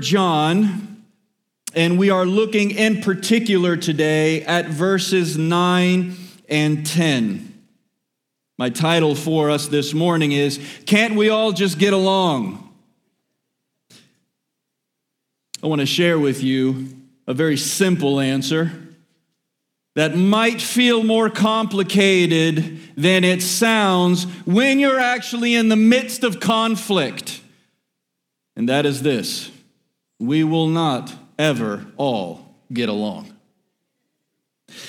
John, and we are looking in particular today at verses 9 and 10. My title for us this morning is Can't We All Just Get Along? I want to share with you a very simple answer that might feel more complicated than it sounds when you're actually in the midst of conflict. And that is this we will not ever all get along.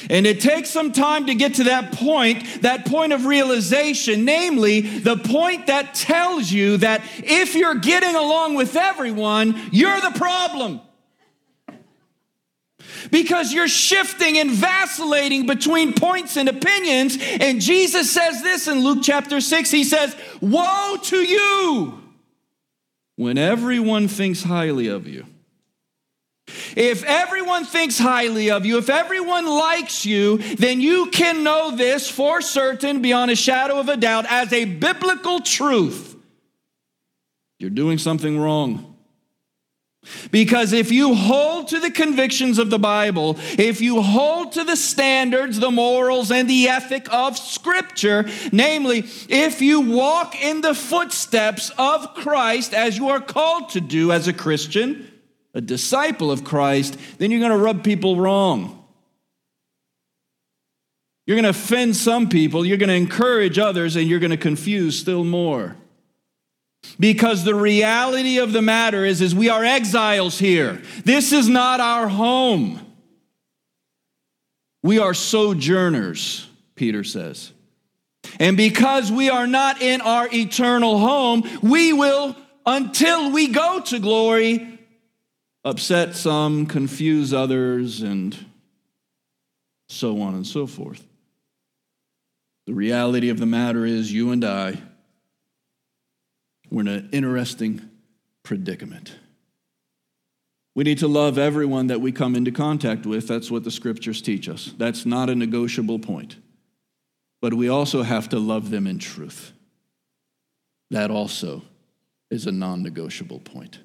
And it takes some time to get to that point, that point of realization, namely the point that tells you that if you're getting along with everyone, you're the problem because you're shifting and vacillating between points and opinions. And Jesus says this in Luke chapter 6 He says, Woe to you when everyone thinks highly of you. If everyone thinks highly of you, if everyone likes you, then you can know this for certain, beyond a shadow of a doubt, as a biblical truth. You're doing something wrong. Because if you hold to the convictions of the Bible, if you hold to the standards, the morals, and the ethic of Scripture, namely, if you walk in the footsteps of Christ as you are called to do as a Christian, a disciple of Christ, then you're going to rub people wrong. You're going to offend some people, you're going to encourage others, and you're going to confuse still more. Because the reality of the matter is, is we are exiles here. This is not our home. We are sojourners, Peter says. And because we are not in our eternal home, we will, until we go to glory, upset some, confuse others, and so on and so forth. The reality of the matter is, you and I we're in an interesting predicament. We need to love everyone that we come into contact with. That's what the scriptures teach us. That's not a negotiable point. But we also have to love them in truth. That also is a non negotiable point.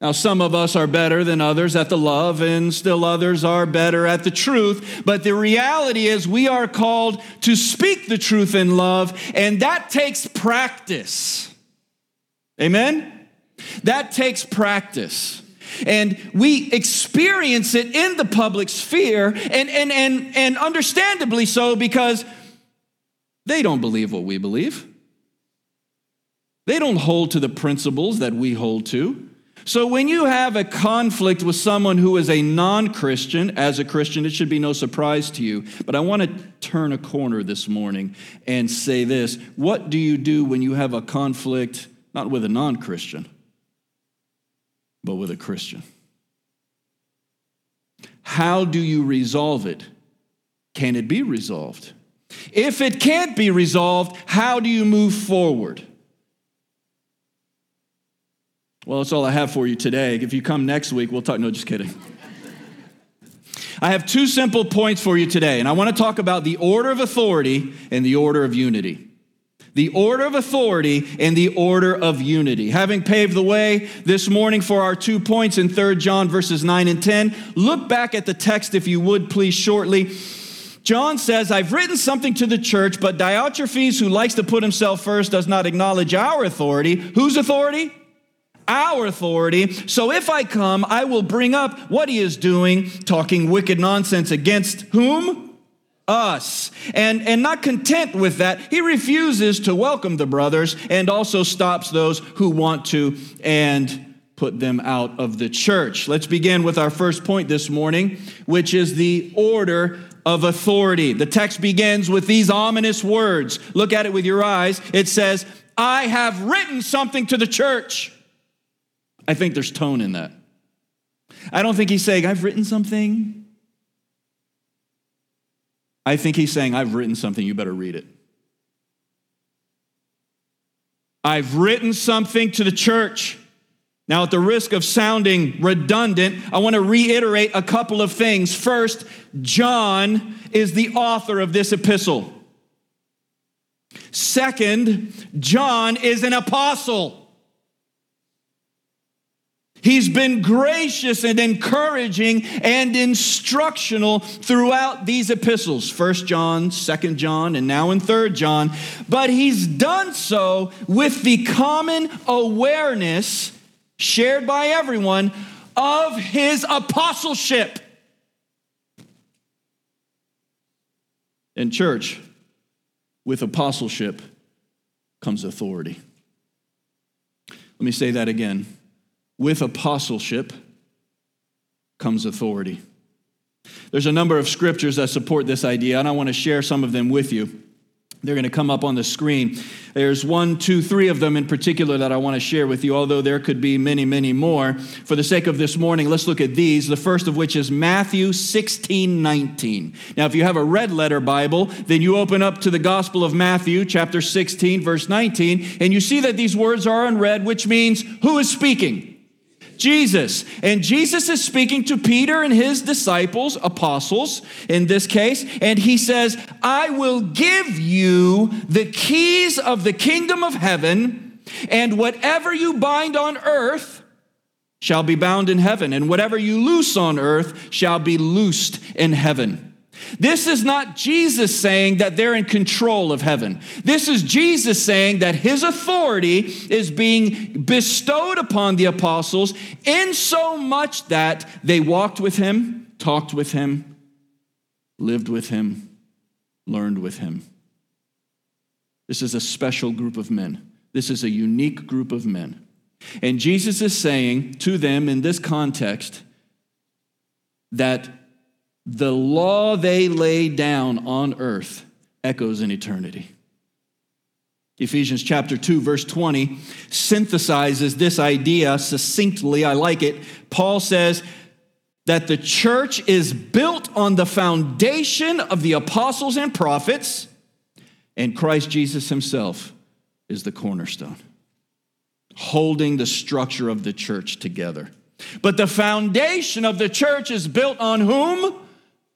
Now, some of us are better than others at the love, and still others are better at the truth. But the reality is, we are called to speak the truth in love, and that takes practice. Amen? That takes practice. And we experience it in the public sphere, and, and, and, and understandably so, because they don't believe what we believe. They don't hold to the principles that we hold to. So, when you have a conflict with someone who is a non Christian, as a Christian, it should be no surprise to you. But I want to turn a corner this morning and say this What do you do when you have a conflict not with a non Christian, but with a Christian. How do you resolve it? Can it be resolved? If it can't be resolved, how do you move forward? Well, that's all I have for you today. If you come next week, we'll talk. No, just kidding. I have two simple points for you today, and I want to talk about the order of authority and the order of unity the order of authority and the order of unity. Having paved the way this morning for our two points in 3 John verses 9 and 10, look back at the text if you would please shortly. John says, I've written something to the church, but Diotrephes, who likes to put himself first, does not acknowledge our authority. Whose authority? Our authority. So if I come, I will bring up what he is doing, talking wicked nonsense against whom? Us. And, and not content with that, he refuses to welcome the brothers and also stops those who want to and put them out of the church. Let's begin with our first point this morning, which is the order of authority. The text begins with these ominous words. Look at it with your eyes. It says, I have written something to the church. I think there's tone in that. I don't think he's saying, I've written something. I think he's saying, I've written something, you better read it. I've written something to the church. Now, at the risk of sounding redundant, I want to reiterate a couple of things. First, John is the author of this epistle. Second, John is an apostle. He's been gracious and encouraging and instructional throughout these epistles, 1 John, 2 John, and now in 3 John. But he's done so with the common awareness shared by everyone of his apostleship. In church, with apostleship comes authority. Let me say that again with apostleship comes authority. There's a number of scriptures that support this idea, and I want to share some of them with you. They're going to come up on the screen. There's one, two, three of them in particular that I want to share with you, although there could be many, many more. For the sake of this morning, let's look at these. The first of which is Matthew 16, 19. Now, if you have a red letter Bible, then you open up to the Gospel of Matthew, chapter 16, verse 19, and you see that these words are in red, which means who is speaking? Jesus. And Jesus is speaking to Peter and his disciples, apostles in this case, and he says, I will give you the keys of the kingdom of heaven, and whatever you bind on earth shall be bound in heaven, and whatever you loose on earth shall be loosed in heaven. This is not Jesus saying that they're in control of heaven. This is Jesus saying that his authority is being bestowed upon the apostles in so much that they walked with him, talked with him, lived with him, learned with him. This is a special group of men. This is a unique group of men. And Jesus is saying to them in this context that the law they lay down on earth echoes in eternity. Ephesians chapter 2, verse 20 synthesizes this idea succinctly. I like it. Paul says that the church is built on the foundation of the apostles and prophets, and Christ Jesus himself is the cornerstone, holding the structure of the church together. But the foundation of the church is built on whom?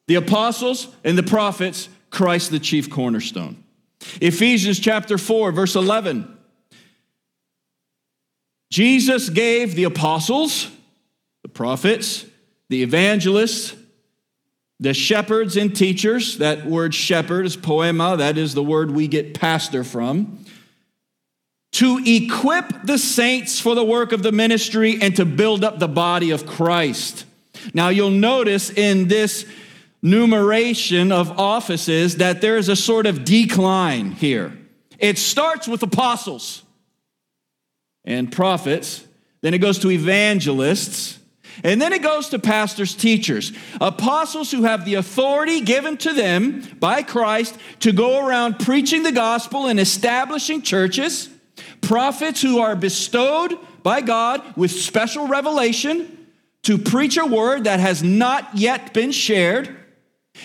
The apostles and the prophets, Christ the chief cornerstone. Ephesians chapter 4, verse 11. Jesus gave the apostles, the prophets, the evangelists, the shepherds and teachers. That word shepherd is poema, that is the word we get pastor from. To equip the saints for the work of the ministry and to build up the body of Christ. Now you'll notice in this numeration of offices that there's a sort of decline here. It starts with apostles and prophets, then it goes to evangelists, and then it goes to pastors, teachers, apostles who have the authority given to them by Christ to go around preaching the gospel and establishing churches, prophets who are bestowed by God with special revelation to preach a word that has not yet been shared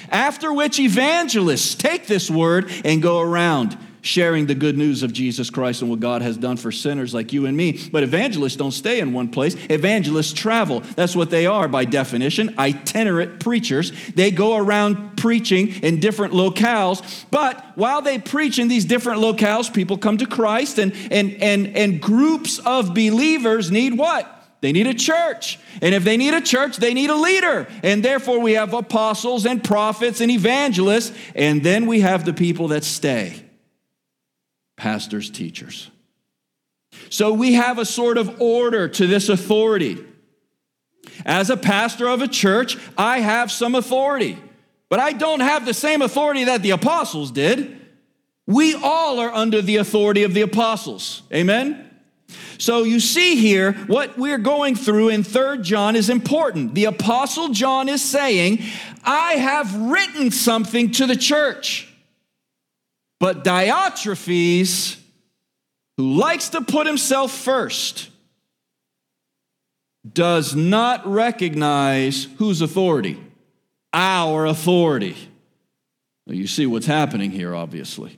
after which evangelists take this word and go around sharing the good news of Jesus Christ and what God has done for sinners like you and me. But evangelists don't stay in one place, evangelists travel. That's what they are by definition itinerant preachers. They go around preaching in different locales, but while they preach in these different locales, people come to Christ and, and, and, and groups of believers need what? They need a church. And if they need a church, they need a leader. And therefore, we have apostles and prophets and evangelists. And then we have the people that stay pastors, teachers. So we have a sort of order to this authority. As a pastor of a church, I have some authority, but I don't have the same authority that the apostles did. We all are under the authority of the apostles. Amen? So you see here, what we're going through in Third John is important. The Apostle John is saying, I have written something to the church. But Diotrephes, who likes to put himself first, does not recognize whose authority? Our authority. Well, you see what's happening here, obviously.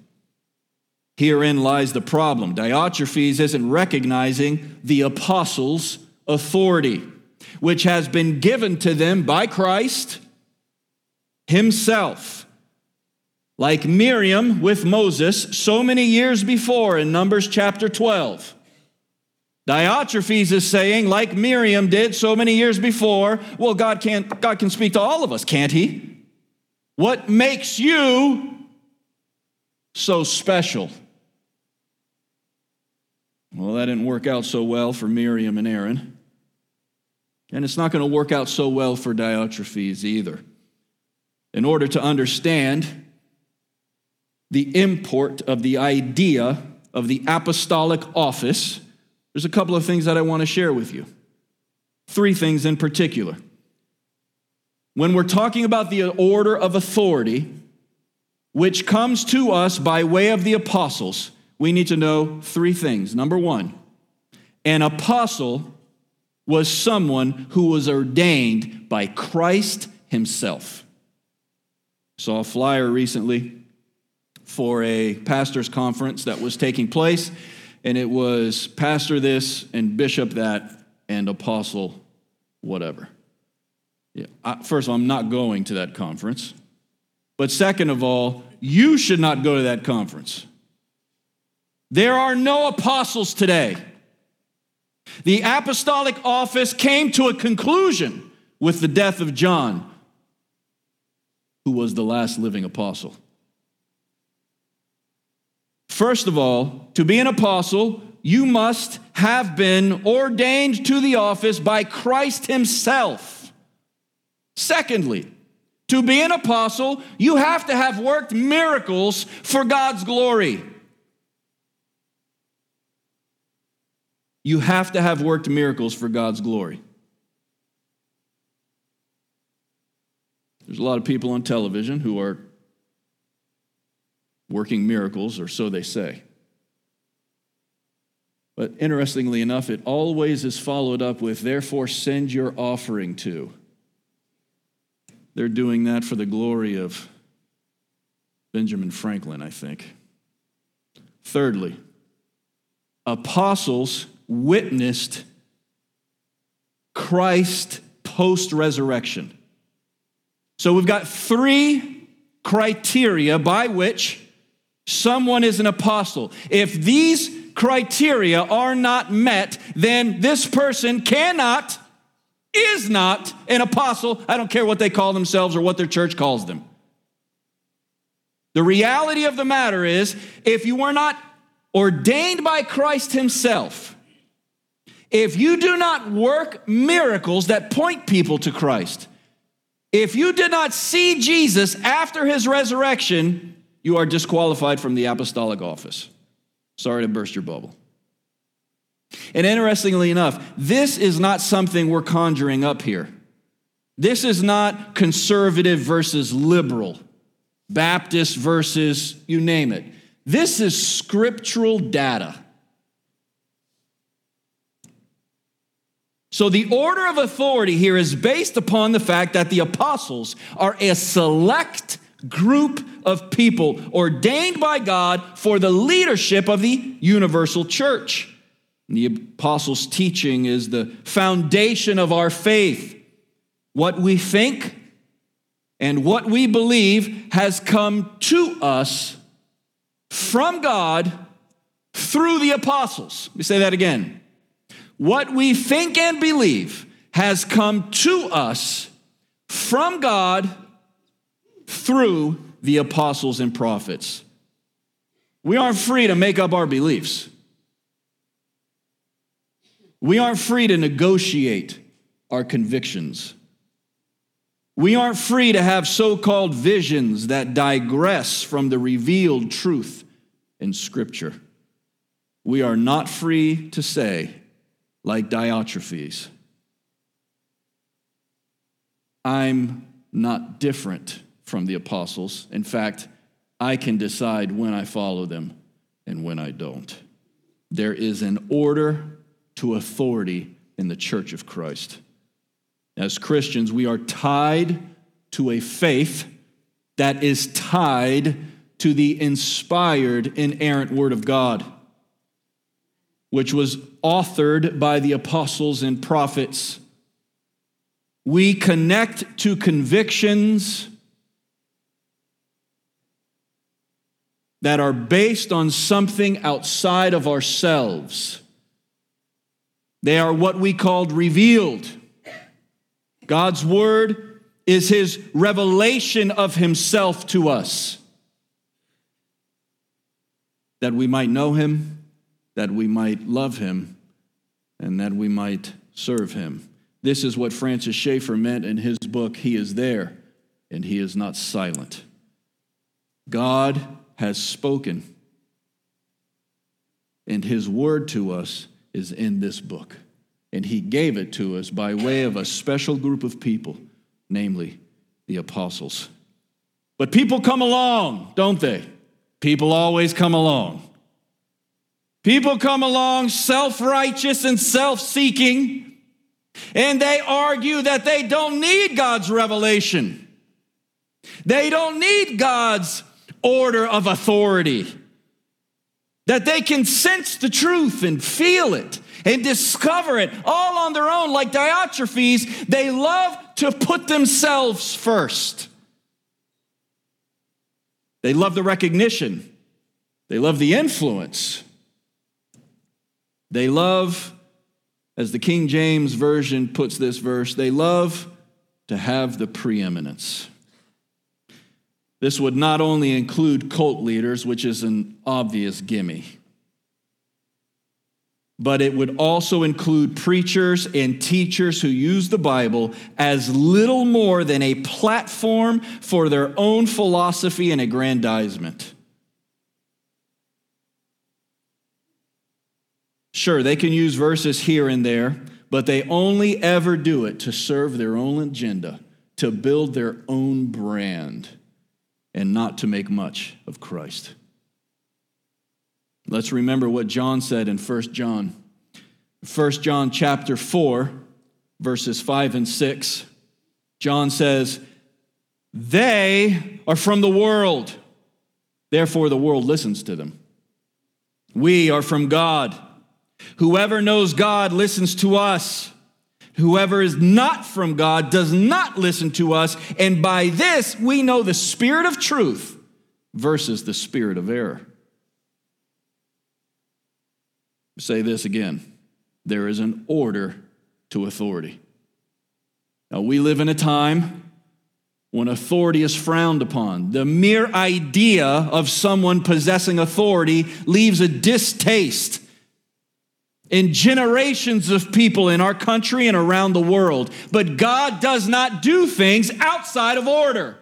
Herein lies the problem. Diotrephes isn't recognizing the apostles' authority, which has been given to them by Christ himself. Like Miriam with Moses so many years before in Numbers chapter 12. Diotrephes is saying, like Miriam did so many years before, well, God, can't, God can speak to all of us, can't He? What makes you so special? Well, that didn't work out so well for Miriam and Aaron. And it's not going to work out so well for Diotrephes either. In order to understand the import of the idea of the apostolic office, there's a couple of things that I want to share with you. Three things in particular. When we're talking about the order of authority, which comes to us by way of the apostles, we need to know three things. Number one, an apostle was someone who was ordained by Christ himself. Saw a flyer recently for a pastor's conference that was taking place, and it was pastor this and bishop that and apostle whatever. Yeah, first of all, I'm not going to that conference. But second of all, you should not go to that conference. There are no apostles today. The apostolic office came to a conclusion with the death of John, who was the last living apostle. First of all, to be an apostle, you must have been ordained to the office by Christ Himself. Secondly, to be an apostle, you have to have worked miracles for God's glory. You have to have worked miracles for God's glory. There's a lot of people on television who are working miracles, or so they say. But interestingly enough, it always is followed up with, therefore, send your offering to. They're doing that for the glory of Benjamin Franklin, I think. Thirdly, apostles witnessed Christ post resurrection. So we've got three criteria by which someone is an apostle. If these criteria are not met, then this person cannot, is not an apostle. I don't care what they call themselves or what their church calls them. The reality of the matter is, if you are not ordained by Christ Himself, if you do not work miracles that point people to Christ, if you did not see Jesus after his resurrection, you are disqualified from the apostolic office. Sorry to burst your bubble. And interestingly enough, this is not something we're conjuring up here. This is not conservative versus liberal, Baptist versus you name it. This is scriptural data. So, the order of authority here is based upon the fact that the apostles are a select group of people ordained by God for the leadership of the universal church. The apostles' teaching is the foundation of our faith. What we think and what we believe has come to us from God through the apostles. Let me say that again. What we think and believe has come to us from God through the apostles and prophets. We aren't free to make up our beliefs. We aren't free to negotiate our convictions. We aren't free to have so called visions that digress from the revealed truth in Scripture. We are not free to say, like Diotrephes, I'm not different from the apostles. In fact, I can decide when I follow them and when I don't. There is an order to authority in the church of Christ. As Christians, we are tied to a faith that is tied to the inspired, inerrant Word of God, which was authored by the apostles and prophets. We connect to convictions that are based on something outside of ourselves. They are what we called revealed. God's word is his revelation of himself to us that we might know him, that we might love him, and that we might serve him. This is what Francis Schaeffer meant in his book, He is There, and He is Not Silent. God has spoken, and His word to us is in this book. And He gave it to us by way of a special group of people, namely the apostles. But people come along, don't they? People always come along. People come along self righteous and self seeking, and they argue that they don't need God's revelation. They don't need God's order of authority. That they can sense the truth and feel it and discover it all on their own, like Diotrephes. They love to put themselves first. They love the recognition, they love the influence. They love, as the King James Version puts this verse, they love to have the preeminence. This would not only include cult leaders, which is an obvious gimme, but it would also include preachers and teachers who use the Bible as little more than a platform for their own philosophy and aggrandizement. Sure, they can use verses here and there, but they only ever do it to serve their own agenda, to build their own brand, and not to make much of Christ. Let's remember what John said in 1 John. 1 John chapter 4, verses 5 and 6. John says, They are from the world, therefore the world listens to them. We are from God. Whoever knows God listens to us. Whoever is not from God does not listen to us. And by this we know the spirit of truth versus the spirit of error say this again there is an order to authority. Now, we live in a time when authority is frowned upon. The mere idea of someone possessing authority leaves a distaste in generations of people in our country and around the world. But God does not do things outside of order.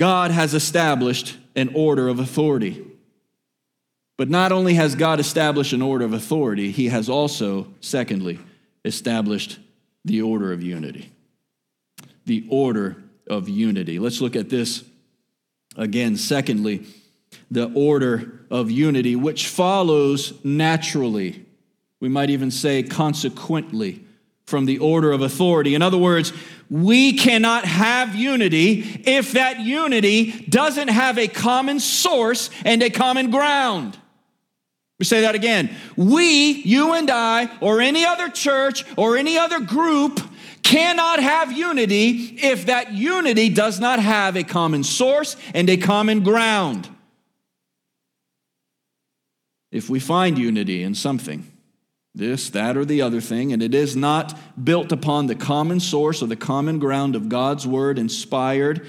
God has established an order of authority. But not only has God established an order of authority, he has also, secondly, established the order of unity. The order of unity. Let's look at this again. Secondly, the order of unity, which follows naturally. We might even say consequently from the order of authority. In other words, we cannot have unity if that unity doesn't have a common source and a common ground. We say that again. We, you and I, or any other church or any other group cannot have unity if that unity does not have a common source and a common ground. If we find unity in something, this, that, or the other thing, and it is not built upon the common source or the common ground of God's word inspired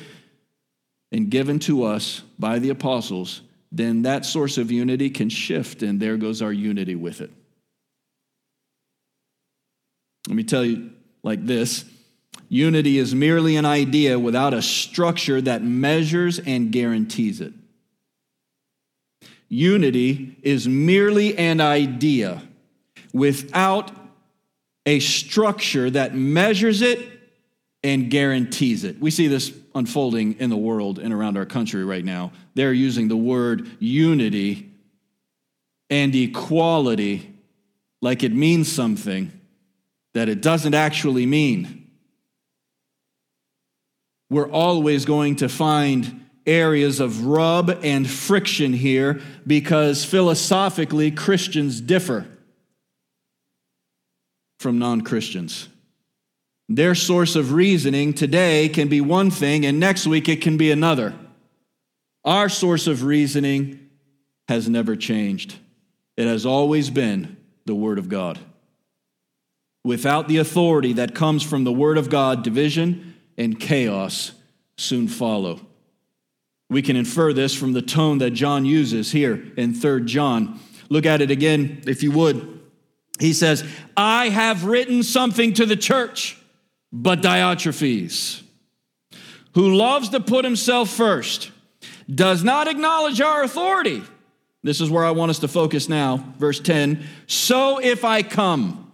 and given to us by the apostles, then that source of unity can shift, and there goes our unity with it. Let me tell you like this unity is merely an idea without a structure that measures and guarantees it. Unity is merely an idea without a structure that measures it and guarantees it. We see this unfolding in the world and around our country right now. They're using the word unity and equality like it means something that it doesn't actually mean. We're always going to find areas of rub and friction here because philosophically Christians differ from non Christians. Their source of reasoning today can be one thing, and next week it can be another. Our source of reasoning has never changed. It has always been the Word of God. Without the authority that comes from the Word of God, division and chaos soon follow. We can infer this from the tone that John uses here in 3 John. Look at it again, if you would. He says, I have written something to the church, but Diotrephes, who loves to put himself first, does not acknowledge our authority. This is where I want us to focus now. Verse 10 So if I come,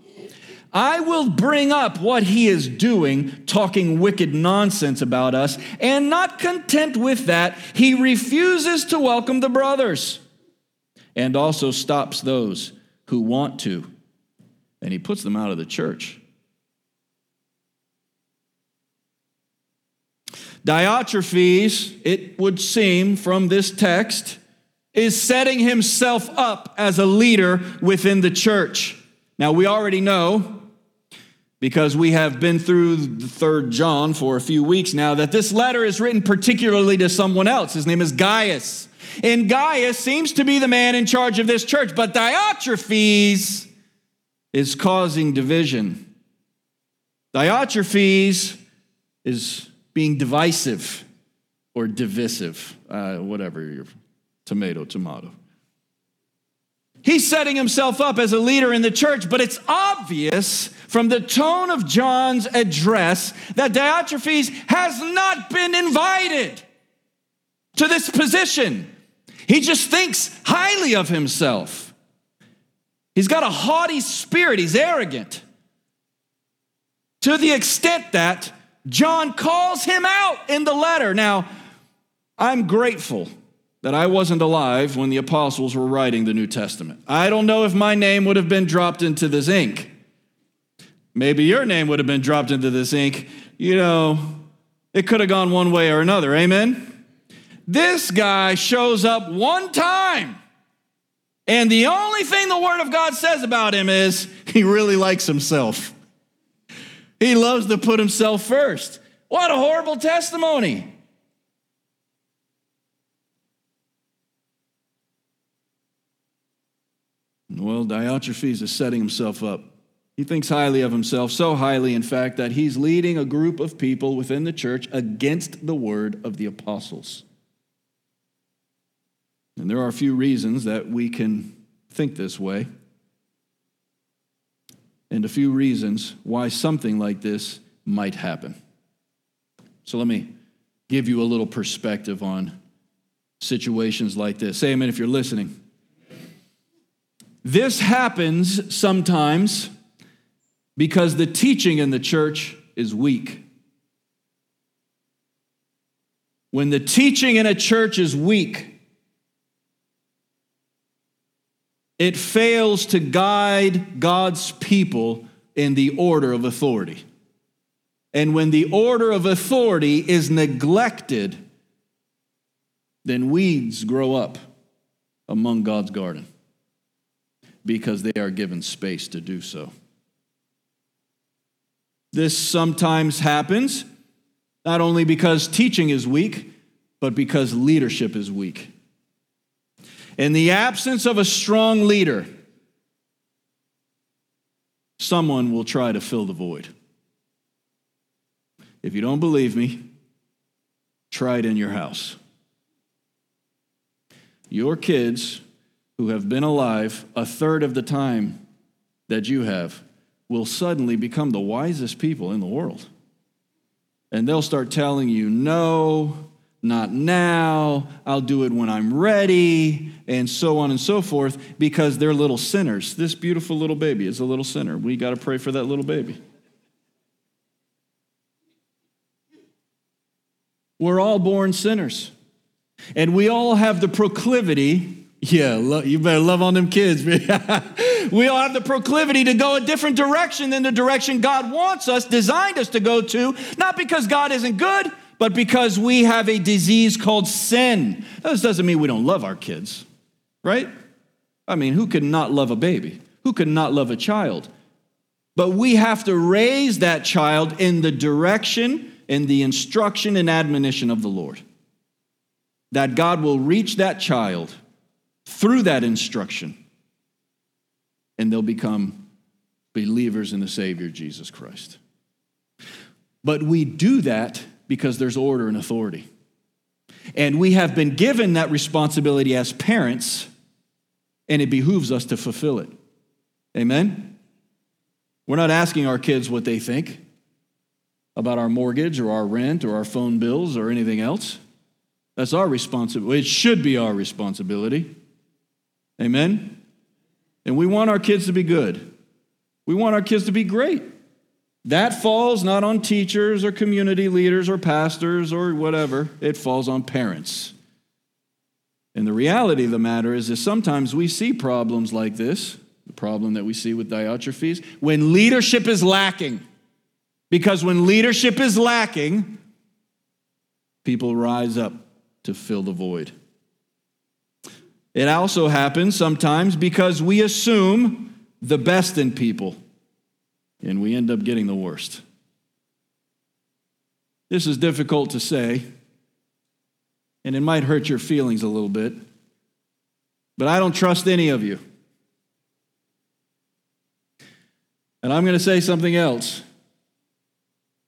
I will bring up what he is doing, talking wicked nonsense about us, and not content with that, he refuses to welcome the brothers and also stops those who want to, and he puts them out of the church. Diotrephes, it would seem from this text, is setting himself up as a leader within the church. Now, we already know, because we have been through the third John for a few weeks now, that this letter is written particularly to someone else. His name is Gaius. And Gaius seems to be the man in charge of this church, but Diotrephes is causing division. Diotrephes is being divisive or divisive, uh, whatever your tomato, tomato. He's setting himself up as a leader in the church, but it's obvious from the tone of John's address that Diotrephes has not been invited to this position. He just thinks highly of himself. He's got a haughty spirit, he's arrogant. To the extent that John calls him out in the letter. Now, I'm grateful that I wasn't alive when the apostles were writing the New Testament. I don't know if my name would have been dropped into this ink. Maybe your name would have been dropped into this ink. You know, it could have gone one way or another. Amen? This guy shows up one time, and the only thing the Word of God says about him is he really likes himself. He loves to put himself first. What a horrible testimony. Well, Diotrephes is setting himself up. He thinks highly of himself, so highly, in fact, that he's leading a group of people within the church against the word of the apostles. And there are a few reasons that we can think this way and a few reasons why something like this might happen. So let me give you a little perspective on situations like this. Say amen if you're listening. This happens sometimes because the teaching in the church is weak. When the teaching in a church is weak, it fails to guide God's people in the order of authority. And when the order of authority is neglected, then weeds grow up among God's garden because they are given space to do so. This sometimes happens not only because teaching is weak, but because leadership is weak. In the absence of a strong leader, someone will try to fill the void. If you don't believe me, try it in your house. Your kids who have been alive a third of the time that you have will suddenly become the wisest people in the world. And they'll start telling you, no, not now, I'll do it when I'm ready, and so on and so forth, because they're little sinners. This beautiful little baby is a little sinner. We got to pray for that little baby. We're all born sinners, and we all have the proclivity. Yeah, you better love on them kids. we all have the proclivity to go a different direction than the direction God wants us, designed us to go to, not because God isn't good, but because we have a disease called sin. This doesn't mean we don't love our kids, right? I mean, who could not love a baby? Who could not love a child? But we have to raise that child in the direction, in the instruction and admonition of the Lord. That God will reach that child through that instruction and they'll become believers in the Savior Jesus Christ. But we do that because there's order and authority. And we have been given that responsibility as parents, and it behooves us to fulfill it. Amen? We're not asking our kids what they think about our mortgage or our rent or our phone bills or anything else. That's our responsibility. It should be our responsibility. Amen? And we want our kids to be good. We want our kids to be great. That falls not on teachers or community leaders or pastors or whatever, it falls on parents. And the reality of the matter is that sometimes we see problems like this, the problem that we see with Diotrephes, when leadership is lacking. Because when leadership is lacking, people rise up to fill the void. It also happens sometimes because we assume the best in people and we end up getting the worst. This is difficult to say, and it might hurt your feelings a little bit, but I don't trust any of you. And I'm going to say something else.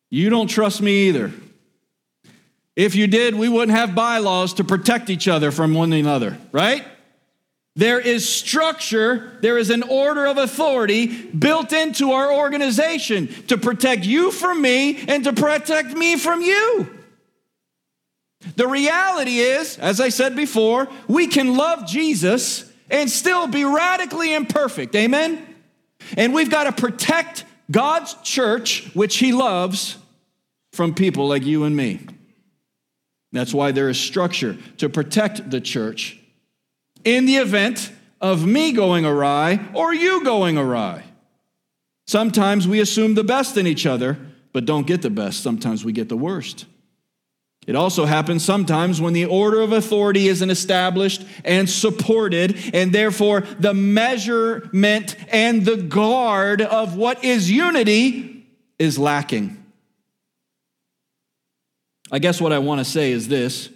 You don't trust me either. If you did, we wouldn't have bylaws to protect each other from one another, right? There is structure, there is an order of authority built into our organization to protect you from me and to protect me from you. The reality is, as I said before, we can love Jesus and still be radically imperfect. Amen? And we've got to protect God's church, which He loves, from people like you and me. That's why there is structure to protect the church in the event of me going awry or you going awry. Sometimes we assume the best in each other, but don't get the best. Sometimes we get the worst. It also happens sometimes when the order of authority isn't established and supported, and therefore the measurement and the guard of what is unity is lacking. I guess what I want to say is this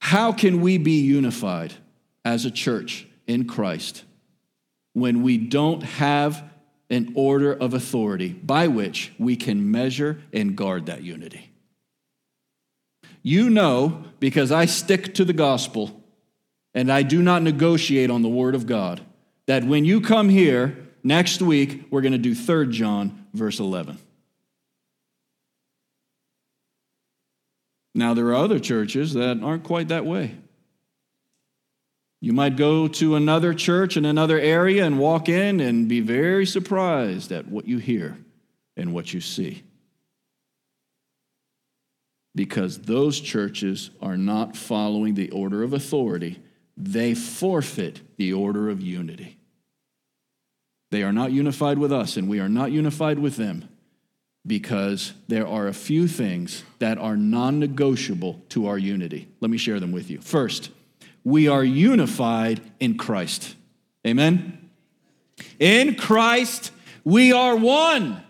How can we be unified? As a church in Christ when we don't have an order of authority by which we can measure and guard that unity. You know, because I stick to the gospel and I do not negotiate on the word of God, that when you come here next week, we're going to do 3 John, verse 11. Now, there are other churches that aren't quite that way. You might go to another church in another area and walk in and be very surprised at what you hear and what you see. Because those churches are not following the order of authority, they forfeit the order of unity. They are not unified with us, and we are not unified with them because there are a few things that are non negotiable to our unity. Let me share them with you. First, we are unified in Christ. Amen? In Christ, we are one.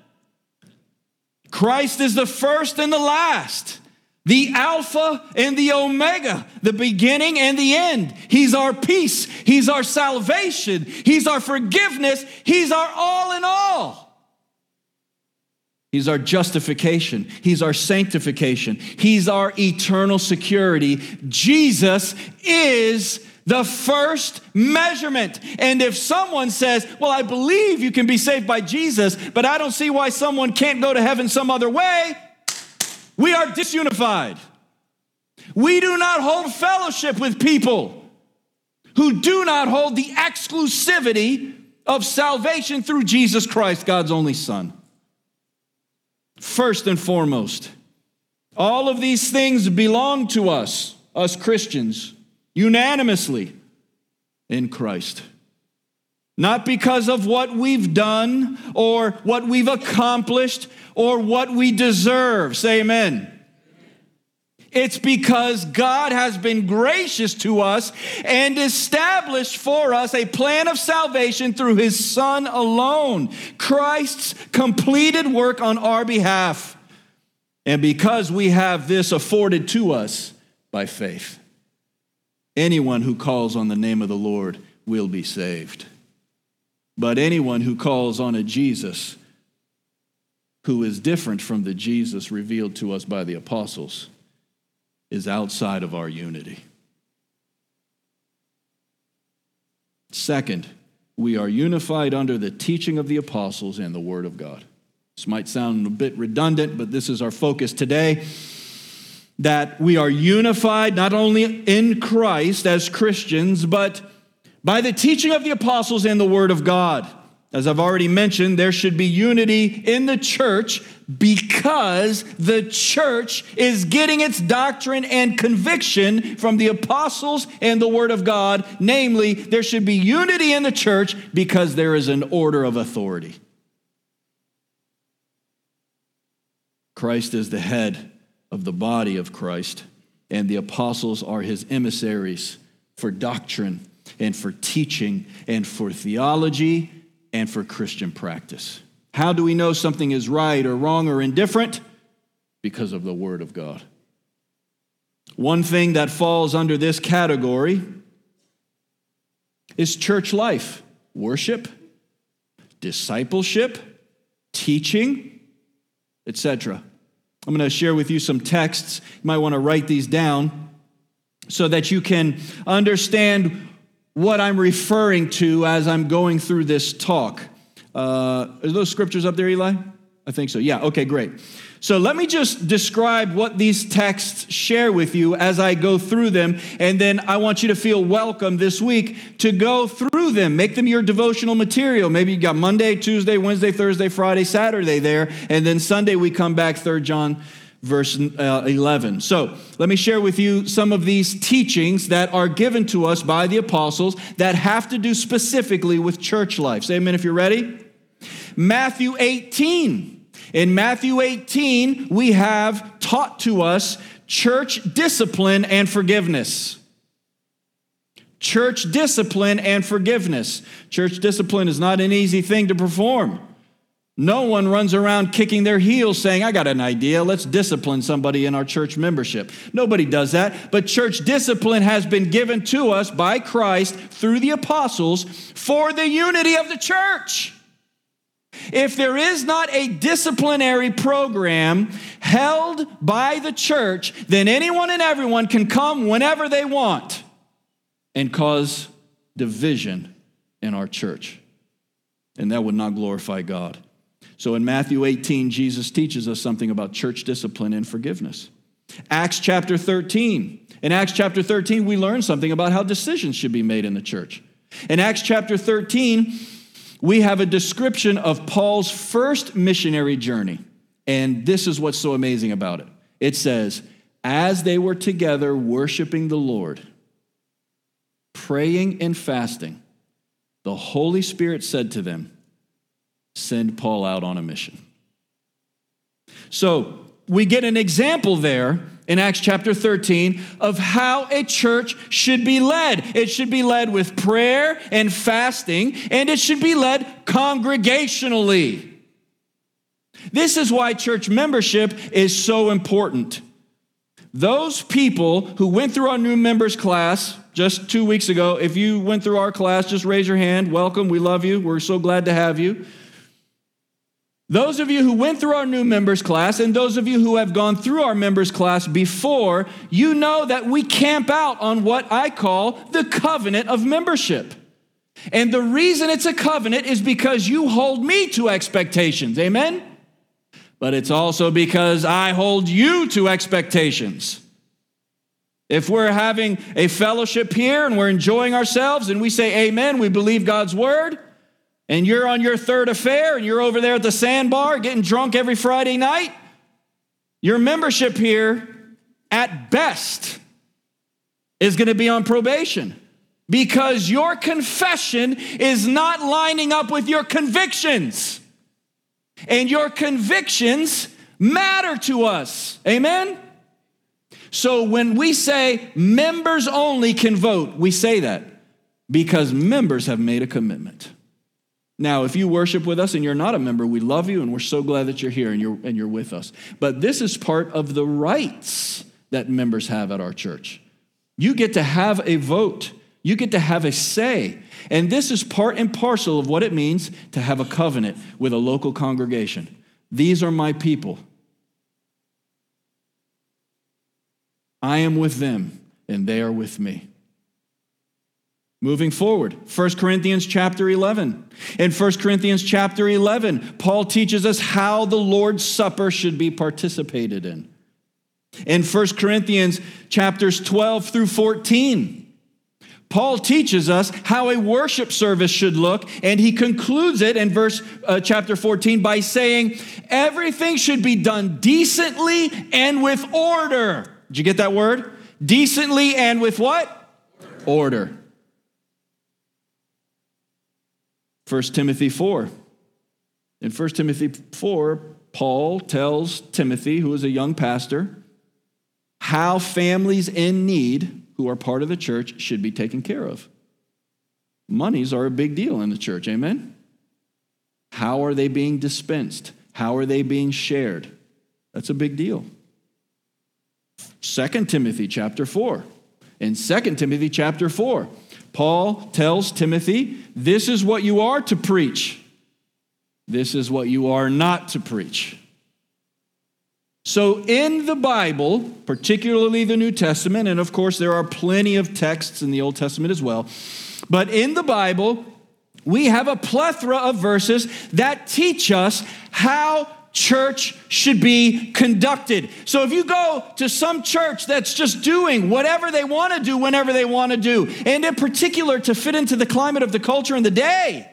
Christ is the first and the last, the Alpha and the Omega, the beginning and the end. He's our peace, He's our salvation, He's our forgiveness, He's our all in all. He's our justification. He's our sanctification. He's our eternal security. Jesus is the first measurement. And if someone says, Well, I believe you can be saved by Jesus, but I don't see why someone can't go to heaven some other way, we are disunified. We do not hold fellowship with people who do not hold the exclusivity of salvation through Jesus Christ, God's only Son first and foremost. All of these things belong to us, us Christians, unanimously in Christ. Not because of what we've done or what we've accomplished or what we deserve. Say amen. It's because God has been gracious to us and established for us a plan of salvation through his Son alone, Christ's completed work on our behalf. And because we have this afforded to us by faith, anyone who calls on the name of the Lord will be saved. But anyone who calls on a Jesus who is different from the Jesus revealed to us by the apostles is outside of our unity. Second, we are unified under the teaching of the apostles and the word of God. This might sound a bit redundant, but this is our focus today. That we are unified not only in Christ as Christians, but by the teaching of the apostles and the word of God. As I've already mentioned, there should be unity in the church because the church is getting its doctrine and conviction from the apostles and the Word of God. Namely, there should be unity in the church because there is an order of authority. Christ is the head of the body of Christ, and the apostles are his emissaries for doctrine and for teaching and for theology and for Christian practice. How do we know something is right or wrong or indifferent? Because of the Word of God. One thing that falls under this category is church life, worship, discipleship, teaching, etc. I'm going to share with you some texts. You might want to write these down so that you can understand what I'm referring to as I'm going through this talk. Uh, are those scriptures up there, Eli? I think so. Yeah, okay, great. So let me just describe what these texts share with you as I go through them, and then I want you to feel welcome this week to go through them. Make them your devotional material. Maybe you got Monday, Tuesday, Wednesday, Thursday, Friday, Saturday there, and then Sunday we come back, 3rd John verse uh, 11. So let me share with you some of these teachings that are given to us by the apostles that have to do specifically with church life. Say amen if you're ready. Matthew 18. In Matthew 18, we have taught to us church discipline and forgiveness. Church discipline and forgiveness. Church discipline is not an easy thing to perform. No one runs around kicking their heels saying, I got an idea, let's discipline somebody in our church membership. Nobody does that. But church discipline has been given to us by Christ through the apostles for the unity of the church. If there is not a disciplinary program held by the church, then anyone and everyone can come whenever they want and cause division in our church. And that would not glorify God. So in Matthew 18, Jesus teaches us something about church discipline and forgiveness. Acts chapter 13. In Acts chapter 13, we learn something about how decisions should be made in the church. In Acts chapter 13, we have a description of Paul's first missionary journey. And this is what's so amazing about it. It says, As they were together worshiping the Lord, praying and fasting, the Holy Spirit said to them, send Paul out on a mission. So we get an example there in Acts chapter 13 of how a church should be led. It should be led with prayer and fasting, and it should be led congregationally. This is why church membership is so important. Those people who went through our new members class just two weeks ago, if you went through our class, just raise your hand. Welcome. We love you. We're so glad to have you. Those of you who went through our new members class and those of you who have gone through our members class before, you know that we camp out on what I call the covenant of membership. And the reason it's a covenant is because you hold me to expectations. Amen? But it's also because I hold you to expectations. If we're having a fellowship here and we're enjoying ourselves and we say amen, we believe God's word, and you're on your third affair and you're over there at the sandbar getting drunk every Friday night, your membership here, at best, is going to be on probation because your confession is not lining up with your convictions. And your convictions matter to us. Amen? So when we say members only can vote, we say that because members have made a commitment. Now, if you worship with us and you're not a member, we love you and we're so glad that you're here and you're, and you're with us. But this is part of the rights that members have at our church. You get to have a vote You get to have a say. And this is part and parcel of what it means to have a covenant with a local congregation. These are my people. I am with them, and they are with me. Moving forward, 1 Corinthians chapter 11. In 1 Corinthians chapter 11, Paul teaches us how the Lord's Supper should be participated in. In 1 Corinthians chapters 12 through 14, Paul teaches us how a worship service should look, and he concludes it in verse uh, chapter 14 by saying, Everything should be done decently and with order. Did you get that word? Decently and with what? Order. 1 Timothy 4. In 1 Timothy 4, Paul tells Timothy, who is a young pastor, how families in need who are part of the church should be taken care of. Monies are a big deal in the church, amen? How are they being dispensed? How are they being shared? That's a big deal. 2 Timothy chapter 4. In 2 Timothy chapter 4, Paul tells Timothy, This is what you are to preach, this is what you are not to preach. So, in the Bible, particularly the New Testament, and of course there are plenty of texts in the Old Testament as well, but in the Bible, we have a plethora of verses that teach us how church should be conducted. So if you go to some church that's just doing whatever they want to do whenever they want to do, and in particular to fit into the climate of the culture and the day.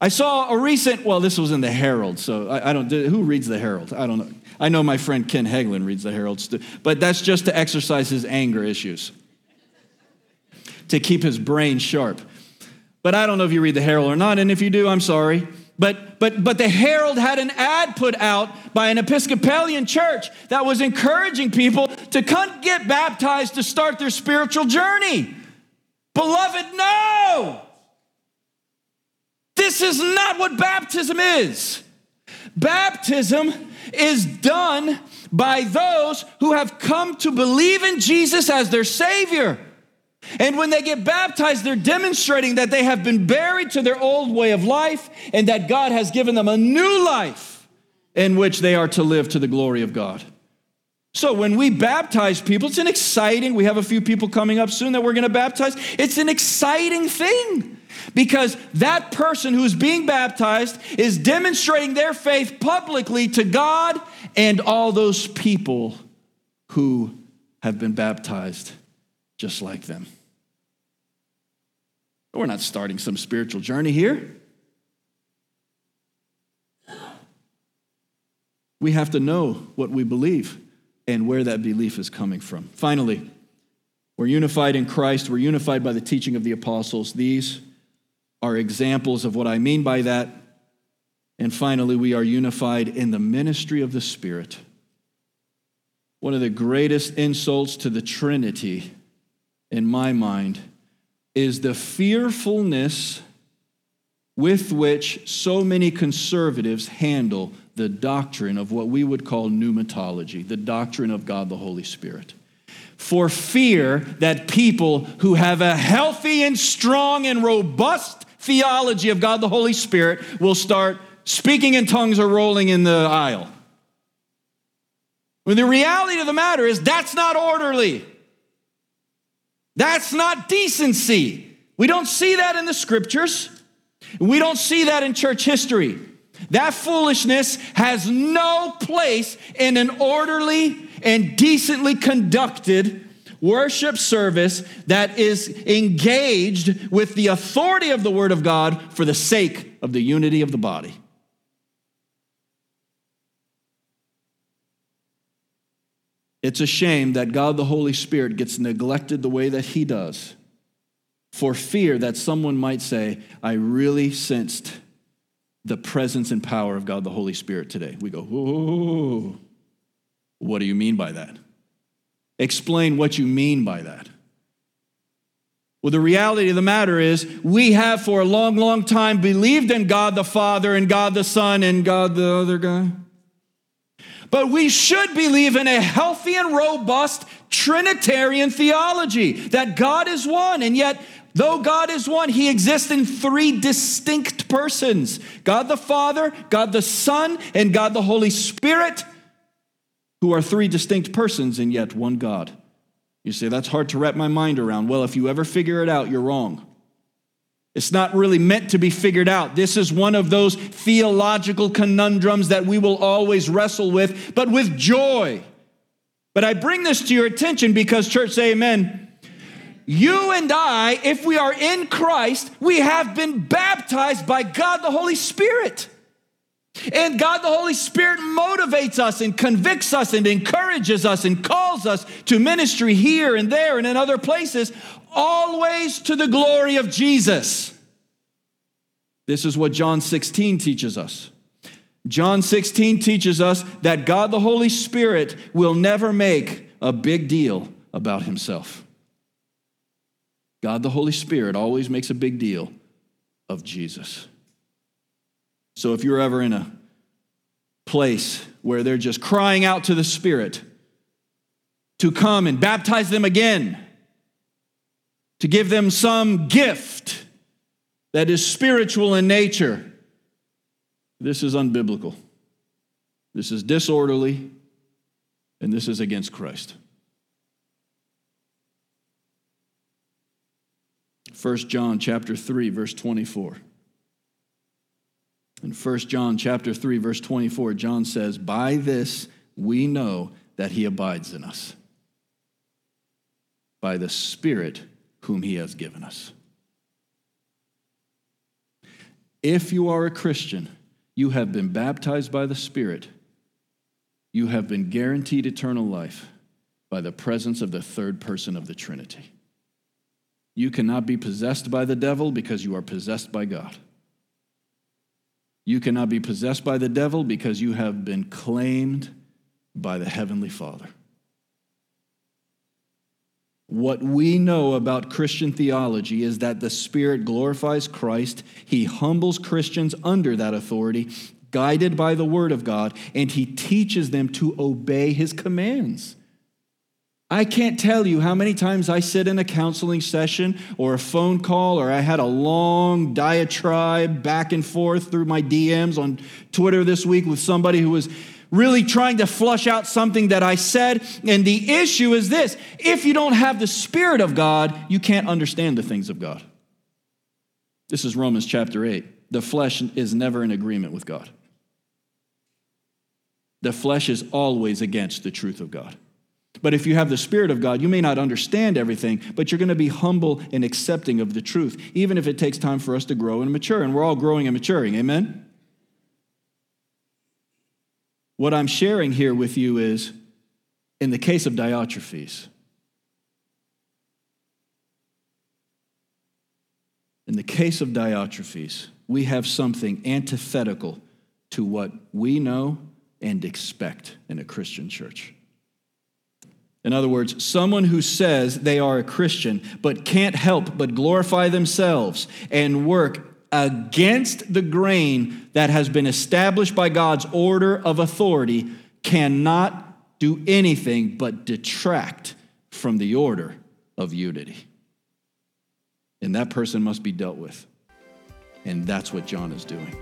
I saw a recent, well, this was in the Herald, so I, I don't, who reads the Herald? I don't know. I know my friend Ken Hagelin reads the Herald, but that's just to exercise his anger issues, to keep his brain sharp. But I don't know if you read the Herald or not, and if you do, I'm sorry. But, but, but the Herald had an ad put out by an Episcopalian church that was encouraging people to come get baptized to start their spiritual journey. Beloved, no! This is not what baptism is. Baptism is done by those who have come to believe in Jesus as their Savior. And when they get baptized, they're demonstrating that they have been buried to their old way of life and that God has given them a new life in which they are to live to the glory of God. So when we baptize people, it's an exciting, we have a few people coming up soon that we're going to baptize. It's an exciting thing because that person who's being baptized is demonstrating their faith publicly to God and all those people who have been baptized just like them. We're not starting some spiritual journey here. We have to know what we believe and where that belief is coming from. Finally, we're unified in Christ, we're unified by the teaching of the apostles. These are examples of what I mean by that. And finally, we are unified in the ministry of the Spirit. One of the greatest insults to the Trinity in my mind is the fearfulness with which so many conservatives handle the doctrine of what we would call pneumatology, the doctrine of God the Holy Spirit. For fear that people who have a healthy and strong and robust theology of God the Holy Spirit will start speaking in tongues or rolling in the aisle. When the reality of the matter is that's not orderly. That's not decency. We don't see that in the scriptures. We don't see that in church history. That foolishness has no place in an orderly and decently conducted worship service that is engaged with the authority of the Word of God for the sake of the unity of the body. It's a shame that God the Holy Spirit gets neglected the way that He does for fear that someone might say, I really sensed the presence and power of God the Holy Spirit today. We go, what do you mean by that? Explain what you mean by that. Well, the reality of the matter is, we have for a long, long time believed in God the Father and God the Son and God the other guy. But we should believe in a healthy and robust Trinitarian theology that God is one, and yet, though God is one, he exists in three distinct persons God the Father, God the Son, and God the Holy Spirit, who are three distinct persons and yet one God. You say, that's hard to wrap my mind around. Well, if you ever figure it out, you're wrong. It's not really meant to be figured out. This is one of those theological conundrums that we will always wrestle with, but with joy. But I bring this to your attention because, church, say amen. You and I, if we are in Christ, we have been baptized by God the Holy Spirit. And God the Holy Spirit motivates us and convicts us and encourages us and calls us to ministry here and there and in other places, always to the glory of Jesus. This is what John 16 teaches us. John 16 teaches us that God the Holy Spirit will never make a big deal about himself. God the Holy Spirit always makes a big deal of Jesus. So if you're ever in a place where they're just crying out to the Spirit to come and baptize them again, to give them some gift that is spiritual in nature, this is unbiblical. This is disorderly, and this is against Christ. 1 John chapter 3 verse 24. In 1 John chapter 3 verse 24 John says, "By this we know that he abides in us by the spirit whom he has given us." If you are a Christian, you have been baptized by the Spirit. You have been guaranteed eternal life by the presence of the third person of the Trinity. You cannot be possessed by the devil because you are possessed by God. You cannot be possessed by the devil because you have been claimed by the Heavenly Father. What we know about Christian theology is that the Spirit glorifies Christ, He humbles Christians under that authority, guided by the Word of God, and He teaches them to obey His commands. I can't tell you how many times I sit in a counseling session or a phone call, or I had a long diatribe back and forth through my DMs on Twitter this week with somebody who was really trying to flush out something that I said. And the issue is this if you don't have the Spirit of God, you can't understand the things of God. This is Romans chapter 8. The flesh is never in agreement with God, the flesh is always against the truth of God. But if you have the Spirit of God, you may not understand everything, but you're going to be humble and accepting of the truth, even if it takes time for us to grow and mature. And we're all growing and maturing. Amen? What I'm sharing here with you is in the case of Diotrephes, in the case of Diotrephes, we have something antithetical to what we know and expect in a Christian church. In other words, someone who says they are a Christian but can't help but glorify themselves and work against the grain that has been established by God's order of authority cannot do anything but detract from the order of unity. And that person must be dealt with. And that's what John is doing.